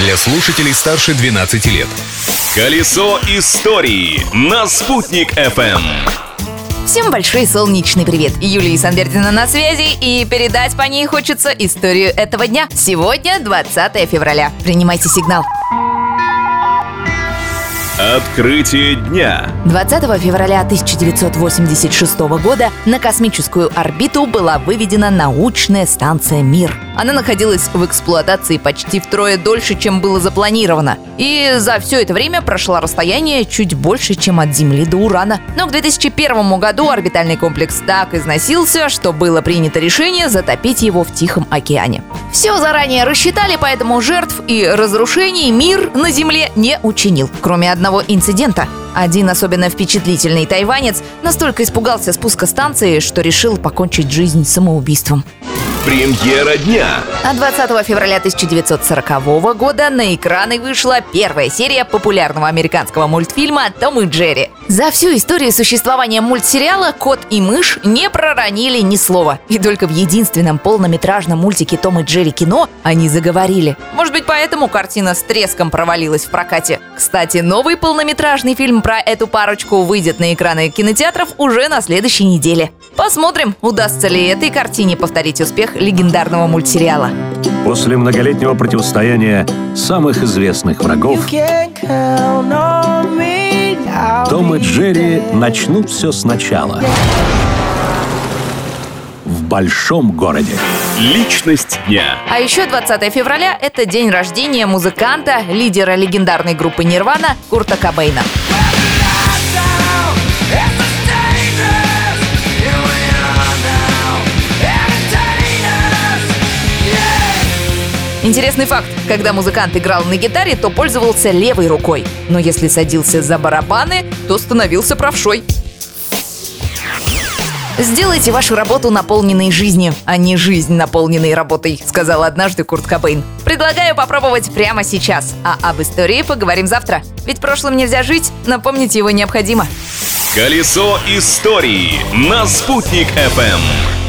для слушателей старше 12 лет. Колесо истории на «Спутник FM. Всем большой солнечный привет! Юлия Санбердина на связи, и передать по ней хочется историю этого дня. Сегодня 20 февраля. Принимайте сигнал. Открытие дня. 20 февраля 1986 года на космическую орбиту была выведена научная станция «Мир». Она находилась в эксплуатации почти втрое дольше, чем было запланировано. И за все это время прошла расстояние чуть больше, чем от Земли до Урана. Но к 2001 году орбитальный комплекс так износился, что было принято решение затопить его в Тихом океане. Все заранее рассчитали, поэтому жертв и разрушений мир на Земле не учинил, кроме одного инцидента. Один особенно впечатлительный тайванец настолько испугался спуска станции, что решил покончить жизнь самоубийством. Премьера дня. А 20 февраля 1940 года на экраны вышла первая серия популярного американского мультфильма «Том и Джерри». За всю историю существования мультсериала кот и мышь не проронили ни слова. И только в единственном полнометражном мультике «Том и Джерри кино» они заговорили. Может быть, поэтому картина с треском провалилась в прокате. Кстати, новый полнометражный фильм про эту парочку выйдет на экраны кинотеатров уже на следующей неделе. Посмотрим, удастся ли этой картине повторить успех легендарного мультсериала. После многолетнего противостояния самых известных врагов Том и Джерри начнут все сначала. В большом городе. Личность дня. А еще 20 февраля – это день рождения музыканта, лидера легендарной группы «Нирвана» Курта Кобейна. Интересный факт. Когда музыкант играл на гитаре, то пользовался левой рукой. Но если садился за барабаны, то становился правшой. Сделайте вашу работу наполненной жизнью, а не жизнь наполненной работой, сказал однажды Курт Кобейн. Предлагаю попробовать прямо сейчас, а об истории поговорим завтра. Ведь прошлым нельзя жить, напомнить его необходимо. Колесо истории на «Спутник FM.